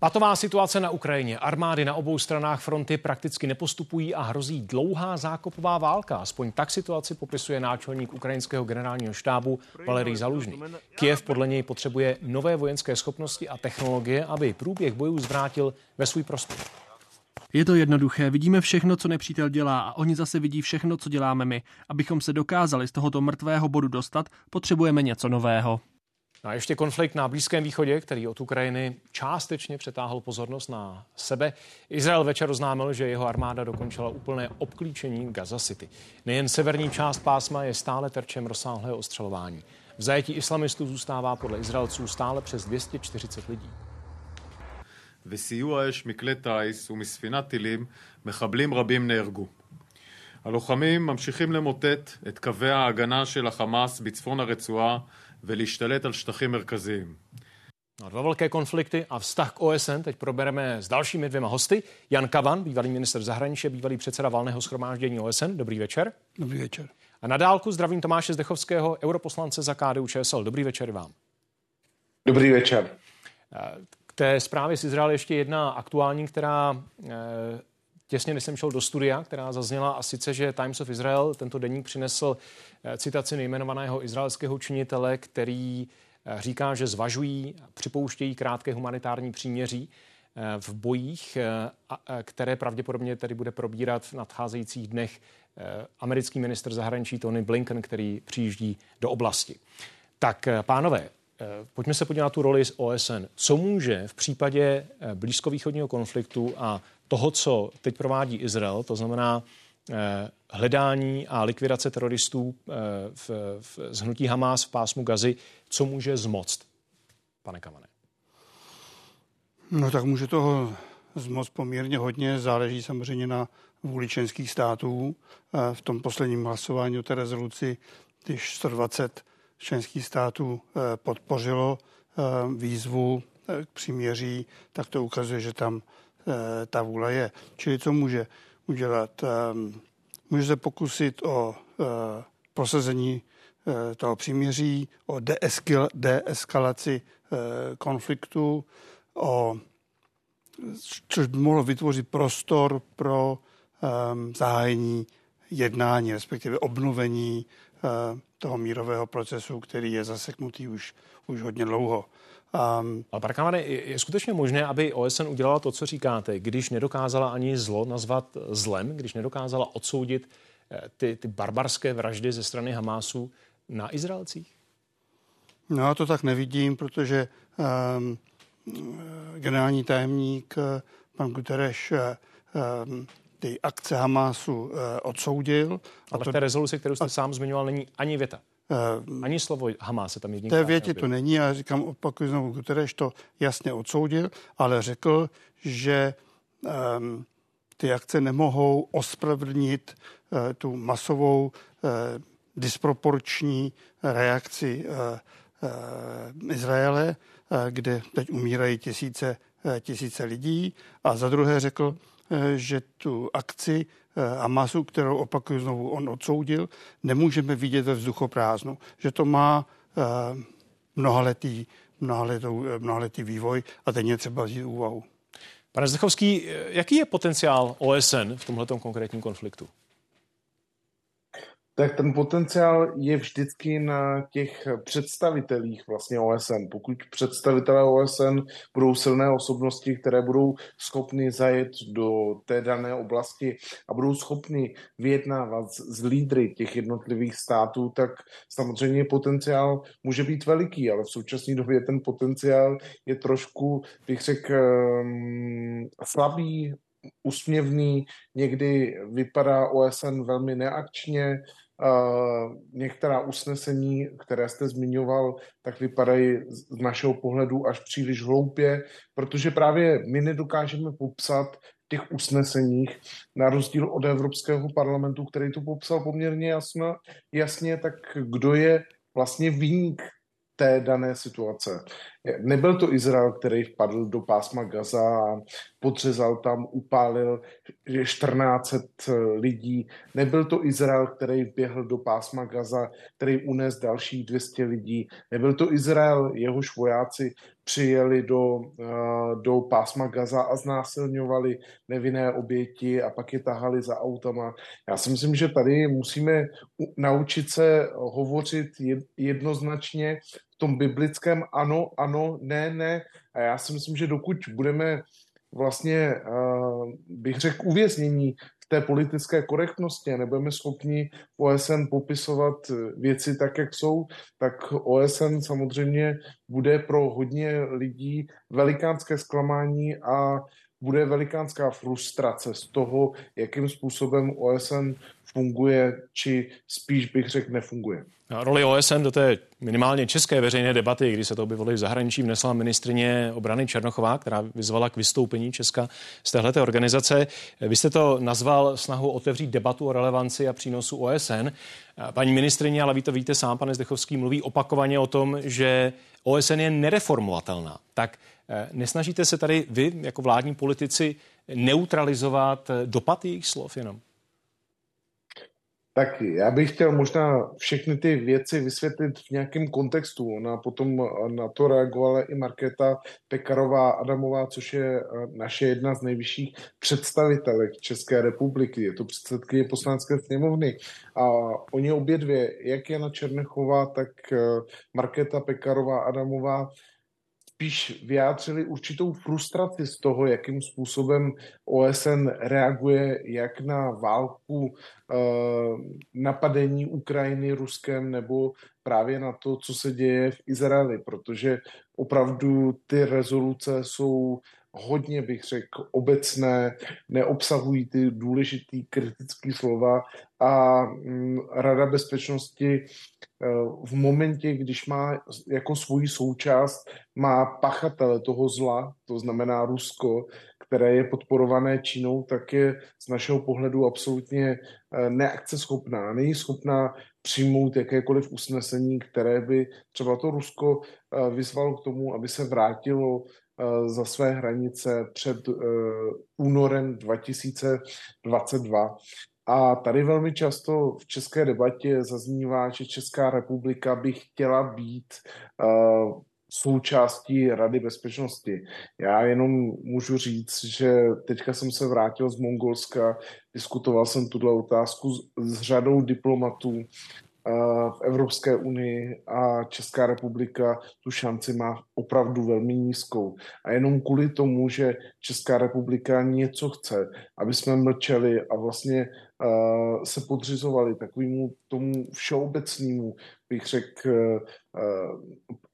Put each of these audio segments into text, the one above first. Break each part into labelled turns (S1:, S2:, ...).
S1: Patová situace na Ukrajině. Armády na obou stranách fronty prakticky nepostupují a hrozí dlouhá zákopová válka. Aspoň tak situaci popisuje náčelník ukrajinského generálního štábu Valerij Zalužný. Kiev podle něj potřebuje nové vojenské schopnosti a technologie, aby průběh bojů zvrátil ve svůj prospěch.
S2: Je to jednoduché, vidíme všechno, co nepřítel dělá a oni zase vidí všechno, co děláme my. Abychom se dokázali z tohoto mrtvého bodu dostat, potřebujeme něco nového.
S1: A ještě konflikt na Blízkém východě, který od Ukrajiny částečně přetáhl pozornost na sebe. Izrael večer oznámil, že jeho armáda dokončila úplné obklíčení Gaza City. Nejen severní část pásma je stále terčem rozsáhlého ostřelování. V zajetí islamistů zůstává podle Izraelců stále přes 240 lidí.
S3: וסיוע אש מכלי טיס ומספינת טילים, מחבלים רבים נהרגו. הלוחמים ממשיכים למוטט את קווי ההגנה של החמאס בצפון הרצועה ולהשתלט על שטחים מרכזיים.
S1: No, dva velké konflikty a vztah k OSN teď probereme s dalšími dvěma hosty. Jan Kavan, bývalý minister zahraničí, bývalý předseda valného schromáždění OSN. Dobrý večer.
S4: Dobrý večer.
S1: A na dálku zdravím Tomáše Zdechovského, europoslance za KDU ČSL. Dobrý večer vám.
S5: Dobrý večer.
S1: K té zprávě z Izraele ještě jedna aktuální, která eh, těsně než jsem šel do studia, která zazněla a sice, že Times of Israel tento deník přinesl eh, citaci nejmenovaného izraelského činitele, který eh, říká, že zvažují, připouštějí krátké humanitární příměří v bojích, které pravděpodobně tedy bude probírat v nadcházejících dnech americký minister zahraničí Tony Blinken, který přijíždí do oblasti. Tak, pánové, Eh, pojďme se podívat na tu roli z OSN. Co může v případě eh, blízkovýchodního konfliktu a toho, co teď provádí Izrael, to znamená eh, hledání a likvidace teroristů v, v zhnutí Hamas v pásmu Gazy, co může zmoct, pane Kamane?
S4: No tak může toho zmoct poměrně hodně, záleží samozřejmě na vůli členských států. V tom posledním hlasování o té rezoluci, když 120 členských států eh, podpořilo eh, výzvu eh, k příměří, tak to ukazuje, že tam ta vůle je. Čili co může udělat? Může se pokusit o prosazení toho příměří, o deeskalaci konfliktu, o, což by mohlo vytvořit prostor pro zahájení jednání, respektive obnovení toho mírového procesu, který je zaseknutý už, už hodně dlouho.
S1: Um, Ale Parkamane, je, je skutečně možné, aby OSN udělala to, co říkáte, když nedokázala ani zlo nazvat zlem, když nedokázala odsoudit eh, ty, ty barbarské vraždy ze strany Hamásu na Izraelcích?
S4: No, já to tak nevidím, protože um, generální tajemník eh, pan Guterres um, ty akce Hamásu uh, odsoudil.
S1: Ale a to, v té rezoluci, kterou jste a, sám zmiňoval, není ani věta. Uh, ani slovo Hamas se tam jedním.
S4: Té větě to není, já říkám, opakuju znovu, Guterres to jasně odsoudil, ale řekl, že um, ty akce nemohou ospravedlnit uh, tu masovou uh, disproporční reakci uh, uh, Izraele, uh, kde teď umírají tisíce, uh, tisíce lidí. A za druhé řekl, Eh, že tu akci eh, Hamasu, kterou opakuju znovu, on odsoudil, nemůžeme vidět ve vzduchoprázdnu, že to má eh, mnohaletý, mnohaletý, mnohaletý vývoj a teď je třeba vzít úvahu.
S1: Pane Zdechovský, jaký je potenciál OSN v tomto konkrétním konfliktu?
S5: Tak ten potenciál je vždycky na těch představitelích vlastně OSN. Pokud představitelé OSN budou silné osobnosti, které budou schopny zajet do té dané oblasti a budou schopni vyjednávat s lídry těch jednotlivých států, tak samozřejmě potenciál může být veliký, ale v současné době ten potenciál je trošku, bych řekl, um, slabý, usměvný, někdy vypadá OSN velmi neakčně, některá usnesení, které jste zmiňoval, tak vypadají z našeho pohledu až příliš hloupě, protože právě my nedokážeme popsat těch usneseních, na rozdíl od Evropského parlamentu, který to popsal poměrně jasno, jasně, tak kdo je vlastně výnik té dané situace. Nebyl to Izrael, který vpadl do pásma Gaza a podřezal tam, upálil 1400 lidí. Nebyl to Izrael, který vběhl do pásma Gaza, který unes dalších 200 lidí. Nebyl to Izrael, jehož vojáci přijeli do, do pásma Gaza a znásilňovali nevinné oběti a pak je tahali za autama. Já si myslím, že tady musíme naučit se hovořit jednoznačně tom biblickém ano, ano, ne, ne. A já si myslím, že dokud budeme vlastně, bych řekl, uvěznění té politické korektnosti a nebudeme schopni OSN popisovat věci tak, jak jsou, tak OSN samozřejmě bude pro hodně lidí velikánské zklamání a bude velikánská frustrace z toho, jakým způsobem OSN funguje, či spíš bych řekl nefunguje.
S1: A roli OSN do té minimálně české veřejné debaty, kdy se to objevilo v zahraničí, vnesla ministrině obrany Černochová, která vyzvala k vystoupení Česka z téhleté organizace. Vy jste to nazval snahu otevřít debatu o relevanci a přínosu OSN. Paní ministrině, ale vy to víte sám, pane Zdechovský, mluví opakovaně o tom, že OSN je nereformovatelná. Tak nesnažíte se tady vy, jako vládní politici, neutralizovat dopad jejich slov jenom?
S5: Tak já bych chtěl možná všechny ty věci vysvětlit v nějakém kontextu. Ona potom na to reagovala i Markéta Pekarová Adamová, což je eh, naše jedna z nejvyšších představitelek České republiky. Je to předsedkyně poslanecké sněmovny. A oni obě dvě, jak Jana Černechová, tak eh, Markéta Pekarová Adamová, spíš vyjádřili určitou frustraci z toho, jakým způsobem OSN reaguje jak na válku, eh, napadení Ukrajiny Ruskem nebo právě na to, co se děje v Izraeli, protože opravdu ty rezoluce jsou hodně, bych řekl, obecné, neobsahují ty důležitý kritické slova a mm, Rada bezpečnosti eh, v momentě, když má jako svoji součást, má pachatele toho zla, to znamená Rusko, které je podporované Čínou, tak je z našeho pohledu absolutně eh, neakceschopná. Není schopná přijmout jakékoliv usnesení, které by třeba to Rusko eh, vyzvalo k tomu, aby se vrátilo za své hranice před eh, únorem 2022. A tady velmi často v české debatě zaznívá, že Česká republika by chtěla být eh, součástí Rady bezpečnosti. Já jenom můžu říct, že teďka jsem se vrátil z Mongolska, diskutoval jsem tuto otázku s, s řadou diplomatů v Evropské unii a Česká republika tu šanci má opravdu velmi nízkou. A jenom kvůli tomu, že Česká republika něco chce, aby jsme mlčeli a vlastně uh, se podřizovali takovému tomu všeobecnému, bych řekl, uh,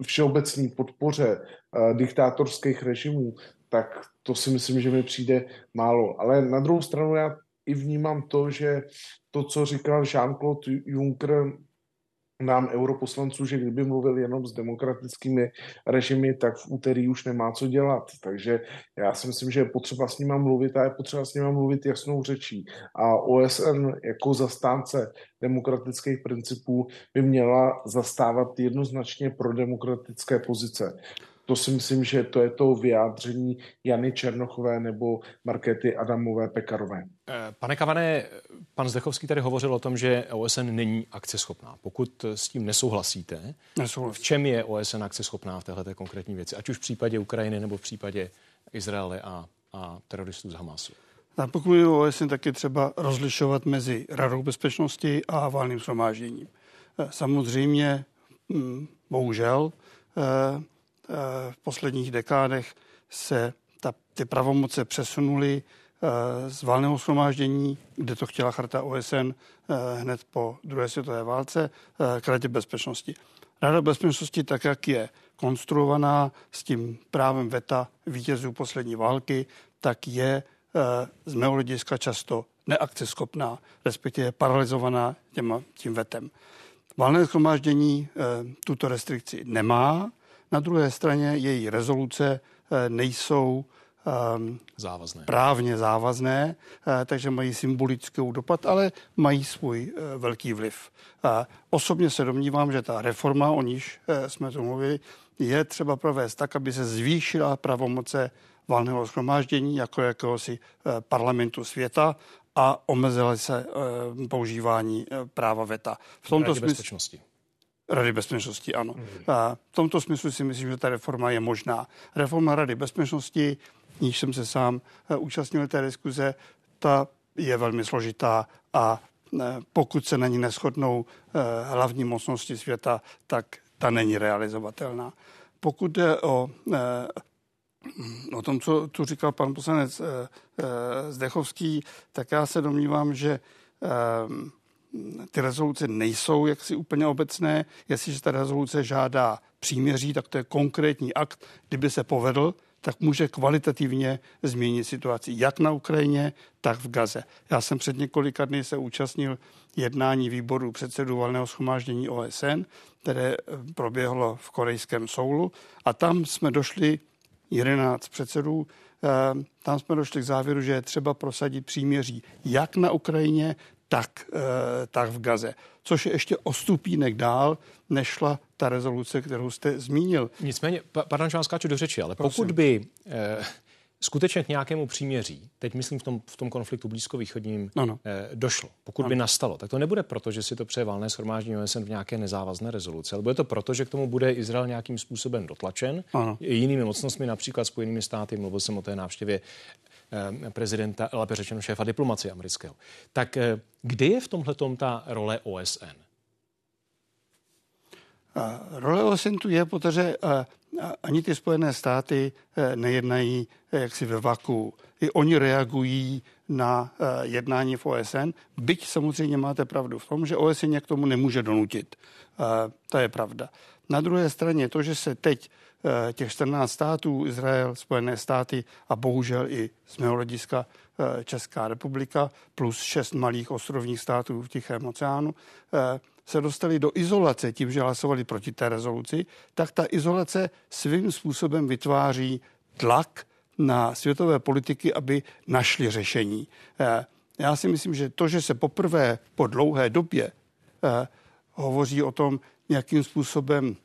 S5: všeobecný podpoře uh, diktátorských režimů, tak to si myslím, že mi přijde málo. Ale na druhou stranu já i vnímám to, že to, co říkal Jean-Claude Juncker nám europoslanců, že kdyby mluvil jenom s demokratickými režimy, tak v úterý už nemá co dělat. Takže já si myslím, že je potřeba s nima mluvit a je potřeba s nima mluvit jasnou řečí. A OSN jako zastánce demokratických principů by měla zastávat jednoznačně pro demokratické pozice to si myslím, že to je to vyjádření Jany Černochové nebo Markety Adamové Pekarové.
S1: Eh, pane Kavané, pan Zdechovský tady hovořil o tom, že OSN není akceschopná. Pokud s tím nesouhlasíte, Nesouhlasí. v čem je OSN akceschopná v této konkrétní věci, ať už v případě Ukrajiny nebo v případě Izraele a, a teroristů z Hamasu?
S4: Tak pokud je OSN, tak je třeba rozlišovat mezi Radou bezpečnosti a válným shromážděním. Eh, samozřejmě, hm, bohužel, Eh, v posledních dekádech se ta, ty pravomoce přesunuly eh, z válného shromáždění, kde to chtěla charta OSN eh, hned po druhé světové válce, k Radě bezpečnosti. Rada bezpečnosti, tak jak je konstruovaná s tím právem VETA vítězů poslední války, tak je z mého hlediska často neakceschopná, respektive paralizovaná těma, tím vetem. Válné schromáždění tuto restrikci nemá, na druhé straně její rezoluce eh, nejsou
S1: um, závazné.
S4: právně závazné, uh, takže mají symbolickou dopad, ale mají svůj uh, velký vliv. Osobně se domnívám, že ta reforma, o níž jsme tu mluvili, je třeba provést tak, aby se zvýšila pravomoce valného schromáždění jako jakéhosi parlamentu světa a omezila se používání práva VETA.
S1: V tomto smyslu
S4: Rady bezpečnosti, ano. Hmm. A v tomto smyslu si myslím, že ta reforma je možná. Reforma Rady bezpečnosti, níž jsem se sám účastnil té diskuze, ta je velmi složitá a pokud se na ní neschodnou hlavní mocnosti světa, tak ta není realizovatelná. Pokud jde o, o tom, co tu říkal pan poslanec Zdechovský, tak já se domnívám, že ty rezoluce nejsou jaksi úplně obecné. Jestliže ta rezoluce žádá příměří, tak to je konkrétní akt. Kdyby se povedl, tak může kvalitativně změnit situaci jak na Ukrajině, tak v Gaze. Já jsem před několika dny se účastnil jednání výboru předsedu valného schromáždění OSN, které proběhlo v korejském Soulu a tam jsme došli 11 předsedů, eh, tam jsme došli k závěru, že je třeba prosadit příměří jak na Ukrajině, tak, eh, tak v Gaze. Což je ještě o stupínek dál, nešla ta rezoluce, kterou jste zmínil.
S1: Nicméně, pardon, že vám skáču do řeči, ale Prosím. pokud by eh, skutečně k nějakému příměří, teď myslím v tom, v tom konfliktu blízkovýchodním, no, no. Eh, došlo, pokud no. by nastalo, tak to nebude proto, že si to přeje valné shromáždění OSN v nějaké nezávazné rezoluci, ale bude to proto, že k tomu bude Izrael nějakým způsobem dotlačen, ano. jinými mocnostmi, například Spojenými státy, mluvil jsem o té návštěvě prezidenta, lépe řečeno šéfa diplomacie amerického. Tak eh, kde je v tomhle ta role OSN?
S4: Role OSN tu je, protože ani ty Spojené státy eh, nejednají jaksi ve vaku. I oni reagují na jednání v OSN, byť samozřejmě máte pravdu v tom, že OSN k tomu nemůže donutit. To je pravda. Na druhé straně to, že se teď Eh, těch 14 států, Izrael, Spojené státy a bohužel i z mého hlediska eh, Česká republika plus šest malých ostrovních států v Tichém oceánu, eh, se dostali do izolace tím, že hlasovali proti té rezoluci, tak ta izolace svým způsobem vytváří tlak na světové politiky, aby našli řešení. Já si myslím, že to, že se poprvé po dlouhé době hovoří o tom, jakým způsobem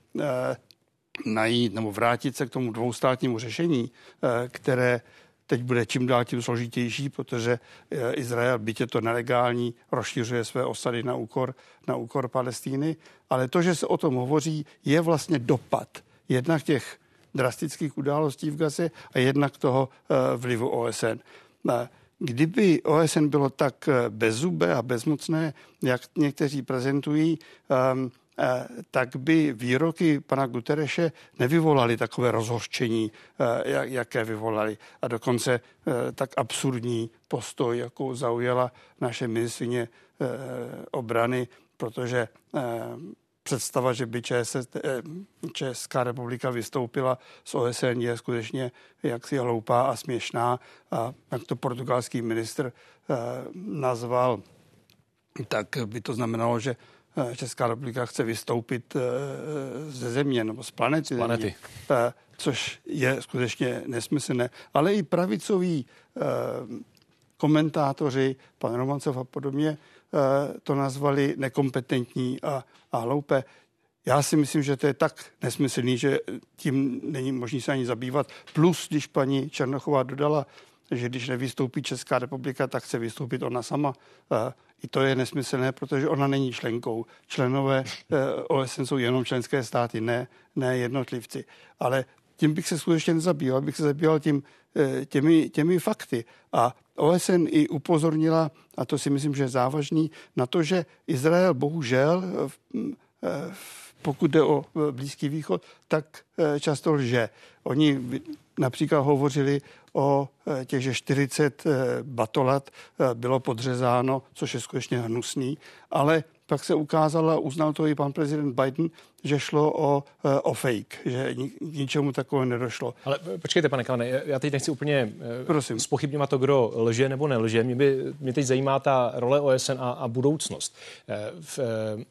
S4: najít nebo vrátit se k tomu dvoustátnímu řešení, eh, které teď bude čím dál tím složitější, protože eh, Izrael, byť je to nelegální, rozšiřuje své osady na úkor, na úkor Palestíny. Ale to, že se o tom hovoří, je vlastně dopad jednak těch drastických událostí v Gaze a jednak toho eh, vlivu OSN. Kdyby OSN bylo tak bezzubé a bezmocné, jak někteří prezentují, ehm, Eh, tak by výroky pana Gutereše nevyvolaly takové rozhořčení, eh, jaké vyvolali. A dokonce eh, tak absurdní postoj, jakou zaujala naše ministrině obrany, protože představa, že by ČS, Česká republika vystoupila z OSN je skutečně jaksi hloupá a směšná. A jak to portugalský ministr nazval, tak by to znamenalo, že Eh, Česká republika chce vystoupit eh, ze země nebo z planety, z planety. Země, eh, což je skutečně nesmyslné. Ale i pravicoví komentátoři, pan Romancov a podobně, to nazvali nekompetentní a, a hloupé. Já si myslím, že to je tak nesmyslný, že tím není možný se ani zabývat. Plus, když paní Černochová dodala, že když nevystoupí Česká republika, tak chce vystoupit ona sama. I to je nesmyslné, protože ona není členkou. Členové eh, OSN jsou jenom členské státy, ne, ne jednotlivci. Ale tím bych se skutečně nezabýval, bych se zabýval tím, eh, těmi, těmi fakty. A OSN i upozornila, a to si myslím, že je závažný, na to, že Izrael bohužel, eh, pokud jde o Blízký východ, tak často lže. Oni například hovořili o e, těch, že 40 e, batolat e, bylo podřezáno, což je skutečně hnusný, ale pak se ukázalo, a uznal to i pan prezident Biden, že šlo o, o fake, že k ničemu takového nedošlo.
S1: Ale počkejte, pane Kalane, já teď nechci úplně Prosím. spochybňovat to, kdo lže nebo nelže. Mě, by, mě teď zajímá ta role OSN a, a budoucnost. V,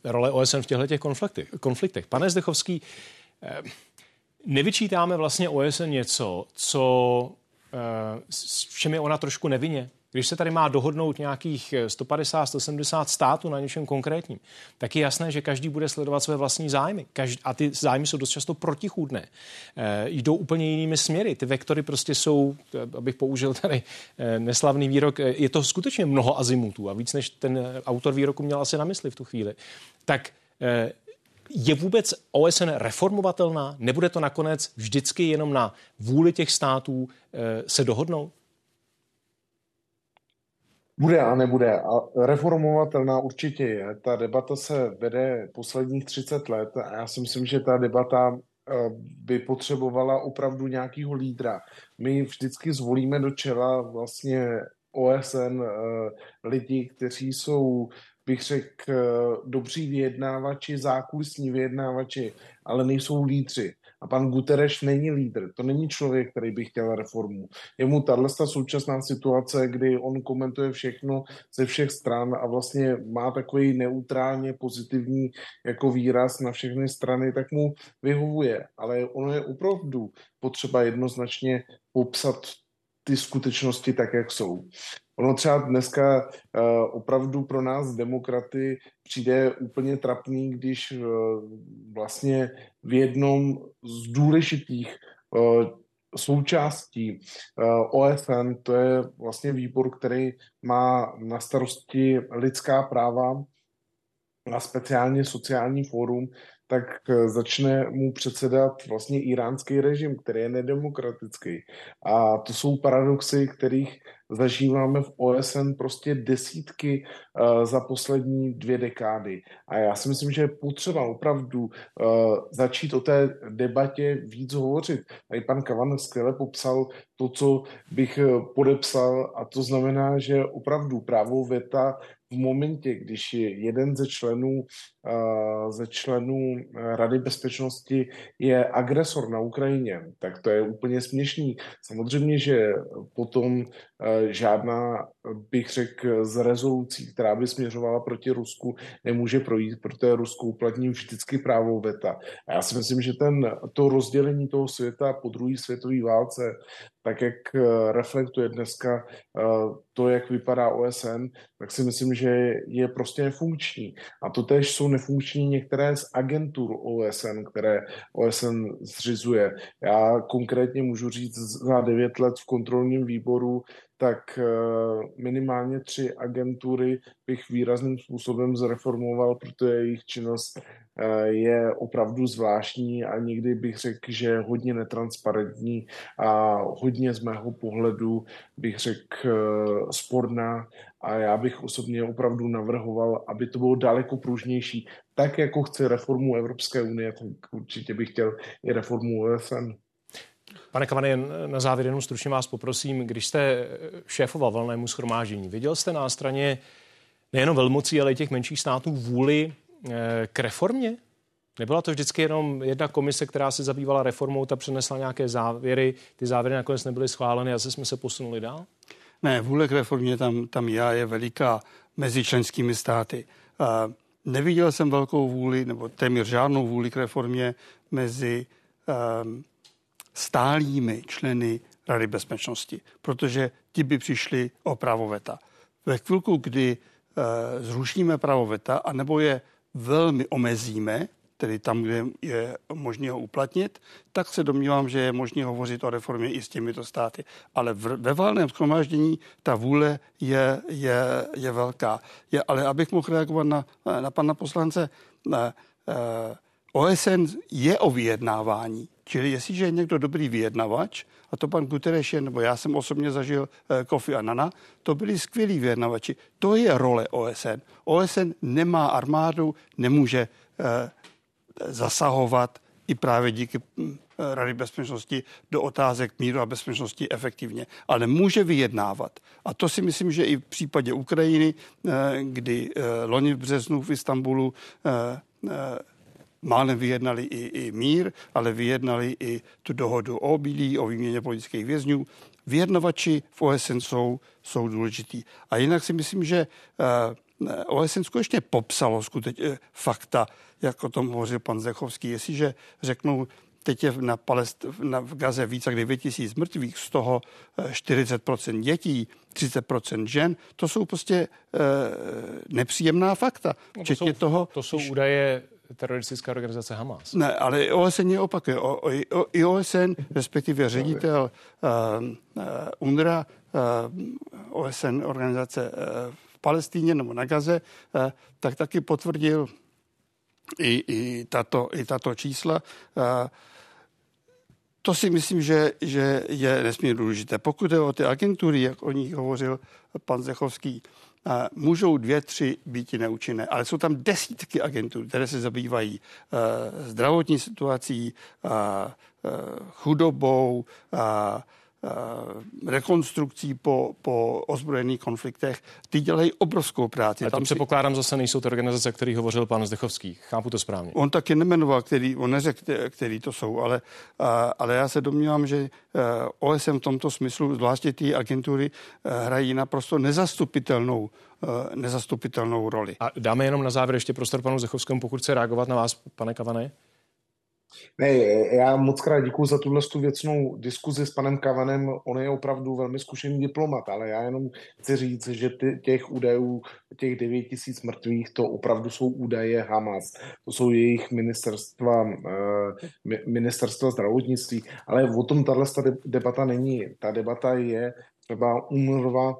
S1: role OSN v těchto těch konfliktech. konfliktech. Pane Zdechovský, nevyčítáme vlastně OSN něco, co Eh, s čem je ona trošku nevinně. Když se tady má dohodnout nějakých 150, 170 států na něčem konkrétním, tak je jasné, že každý bude sledovat své vlastní zájmy. Každý, a ty zájmy jsou dost často protichůdné. E, jdou úplně jinými směry. Ty vektory prostě jsou, abych použil tady neslavný výrok, je to skutečně mnoho azimutů a víc, než ten autor výroku měl asi na mysli v tu chvíli. Tak Je vůbec OSN reformovatelná? Nebude to nakonec vždycky jenom na vůli těch států se dohodnout?
S5: Bude a nebude. A reformovatelná určitě je. Ta debata se vede posledních 30 let a já si myslím, že ta debata eh, by potřebovala opravdu nějakého lídra. My vždycky zvolíme do čela vlastně OSN eh, lidi, kteří jsou bych řekl, dobří vyjednávači, zákulisní vyjednávači, ale nejsou lídři. A pan Guterres není lídr, to není člověk, který by chtěl reformu. Je mu tahle současná situace, kdy on komentuje všechno ze všech stran a vlastně má takový neutrálně pozitivní jako výraz na všechny strany, tak mu vyhovuje. Ale ono je opravdu potřeba jednoznačně popsat ty skutečnosti tak, jak jsou. Ono třeba dneska uh, opravdu pro nás demokraty přijde úplně trapný, když uh, vlastně v jednom z důležitých uh, součástí OSN, to je vlastně výbor, který má na starosti lidská práva a speciálně sociální fórum, tak začne mu předsedat vlastně iránský režim, který je nedemokratický. A to jsou paradoxy, kterých zažíváme v OSN prostě desítky uh, za poslední dvě dekády. A já si myslím, že je potřeba opravdu uh, začít o té debatě víc hovořit. Tady pan Kavan skvěle popsal to, co bych eh, podepsal a to znamená, že opravdu právo VETA v momentě, když jeden ze členů, ze členů Rady bezpečnosti je agresor na Ukrajině, tak to je úplně směšný. Samozřejmě, že potom žádná, bych řekl, z rezolucí, která by směřovala proti Rusku, nemůže projít, protože Rusko uplatní vždycky právo VETA. A já si myslím, že ten, to rozdělení toho světa po druhé světové válce tak jak eh, reflektuje dneska eh, to, jak vypadá OSN, tak si myslím, že je prostě nefunkční. A to tež jsou nefunkční některé z agentur OSN, které OSN zřizuje. Já konkrétně můžu říct za devět let v kontrolním výboru tak eh, minimálně tři agentury bych výrazným způsobem zreformoval, protože jejich činnost eh, je opravdu zvláštní a někdy bych řekl, že hodně netransparentní a hodně z mého pohledu bych řekl eh, sporná a já bych osobně opravdu navrhoval, aby to bylo daleko pružnější. Tak jako chci reformu Evropské unie, tak určitě bych chtěl i reformu OSN.
S1: Pane Kavany, na závěr jenom stručně vás poprosím, když jste šéfoval valnému schromáždění, viděl jste na straně nejenom velmocí, ale i těch menších států vůli eh, k reformě? Nebyla to vždycky jenom jedna komise, která se zabývala reformou, ta přinesla nějaké závěry, ty závěry nakonec nebyly schváleny a jsme se posunuli dál?
S4: Ne, vůle k reformě tam, tam já je veliká mezi členskými státy. Uh, neviděl jsem velkou vůli, nebo téměř žádnou vůli k reformě mezi um, stálými členy Rady bezpečnosti, protože ti by přišli o právo veta. Ve chvilku, kdy e, zrušíme právo veta, anebo je velmi omezíme, tedy tam, kde je možné ho uplatnit, tak se domnívám, že je možné hovořit o reformě i s těmito státy. Ale v, ve valném schromáždění ta vůle je, je, je velká. Je, ale abych mohl reagovat na, na pana poslance, na, eh, OSN je o vyjednávání. Čili jestliže je někdo dobrý vyjednavač, a to pan Guterres je, nebo já jsem osobně zažil eh, Kofi Anana, to byli skvělí vyjednavači. To je role OSN. OSN nemá armádu, nemůže eh, zasahovat i právě díky hm, Rady bezpečnosti do otázek míru a bezpečnosti efektivně, ale může vyjednávat. A to si myslím, že i v případě Ukrajiny, eh, kdy eh, loni v březnu v Istanbulu eh, málem vyjednali i, i mír, ale vyjednali i tu dohodu o obilí, o výměně politických vězňů. Vyjednavači v OSN jsou, jsou důležitý. A jinak si myslím, že uh, OSN skutečně popsalo skuteč, uh, fakta, jak o tom hovořil pan Zechovský. Jestliže řeknou, teď je na, Palest, na v Gaze více jak 9 tisíc mrtvých, z toho 40% eh, dětí, 30% žen, to jsou prostě e, nepříjemná fakta.
S1: No to, jsou, toho, to jsou údaje teroristická organizace Hamas.
S4: Ne, ale OSN je opakuje. O, o, o, I OSN, respektive ředitel uh, uh, UNRWA, uh, OSN organizace uh, v Palestíně nebo na Gaze, uh, tak taky potvrdil i, i, tato, i tato čísla. To si myslím, že, že je nesmírně důležité. Pokud je o ty agentury, jak o nich hovořil pan Zechovský, můžou dvě, tři být neúčinné, ale jsou tam desítky agentur, které se zabývají zdravotní situací, chudobou, Eh, rekonstrukcí po, po ozbrojených konfliktech, ty dělají obrovskou práci.
S1: Ale tam si... předpokládám zase nejsou ty organizace, které hovořil pan Zdechovský. Chápu to správně.
S4: On taky nemenoval, který, on neřekl, který to jsou, ale, ale já se domnívám, že eh, OSM v tomto smyslu, zvláště ty agentury, eh, hrají naprosto nezastupitelnou nezastupitelnou roli.
S1: A dáme jenom na závěr ještě prostor panu Zechovskému, pokud chce reagovat na vás, pane Kavane.
S5: Ne, já moc krát děkuji za tuhle tu věcnou diskuzi s panem Kavanem. On je opravdu velmi zkušený diplomat, ale já jenom chci říct, že ty, těch údajů, těch 9 tisíc mrtvých, to opravdu jsou údaje Hamas. To jsou jejich ministerstva, eh, ministerstva zdravotnictví. Ale o tom tahle debata není. Ta debata je třeba Eh,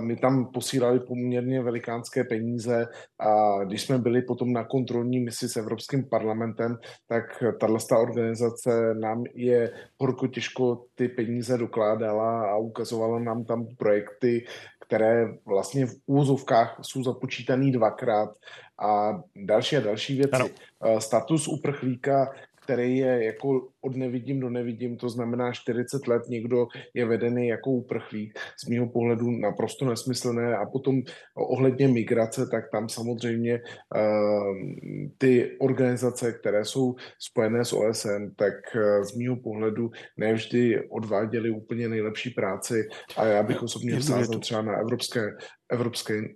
S5: my tam posílali poměrně velikánské peníze a když jsme byli potom na kontrolní misi s Evropským parlamentem, tak tato organizace nám je horko těžko ty peníze dokládala a ukazovala nám tam projekty, které vlastně v úzovkách jsou započítaný dvakrát a další a další věci. Ano. Eh, status uprchlíka který je jako od nevidím do nevidím, to znamená 40 let někdo je vedený jako uprchlík, z mého pohledu naprosto nesmyslné. A potom ohledně migrace, tak tam samozřejmě uh, ty organizace, které jsou spojené s OSN, tak uh, z mého pohledu nevždy odváděly úplně nejlepší práci. A já bych osobně vsázel třeba na evropské, evropské uh,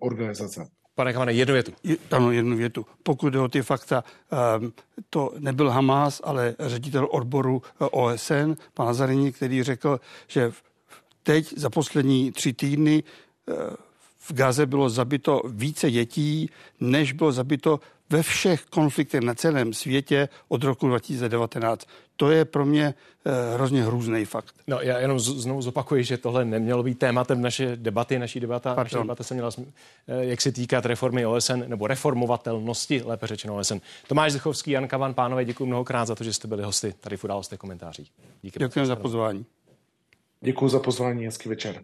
S5: organizace.
S1: Pane Kamane, jednu větu.
S4: Ano, jednu větu. Pokud jde o ty fakta, ehm, to nebyl Hamas, ale ředitel odboru eh, OSN, pan Lazarini, který řekl, že teď za poslední tři týdny eh, v Gaze bylo zabito více dětí, než bylo zabito ve všech konfliktech na celém světě od roku 2019. To je pro mě eh, hrozně hrůzný fakt.
S1: No, já jenom z, znovu zopakuji, že tohle nemělo být tématem naše debaty. Naší debata, naše debata se měla, eh, jak se týká reformy OSN, nebo reformovatelnosti, lépe řečeno OSN. Tomáš Zechovský, Jan Kavan, pánové, děkuji mnohokrát za to, že jste byli hosty tady v událostech komentářích.
S4: Díky. Děkuji za pozvání.
S5: Děkuji za pozvání, hezký večer.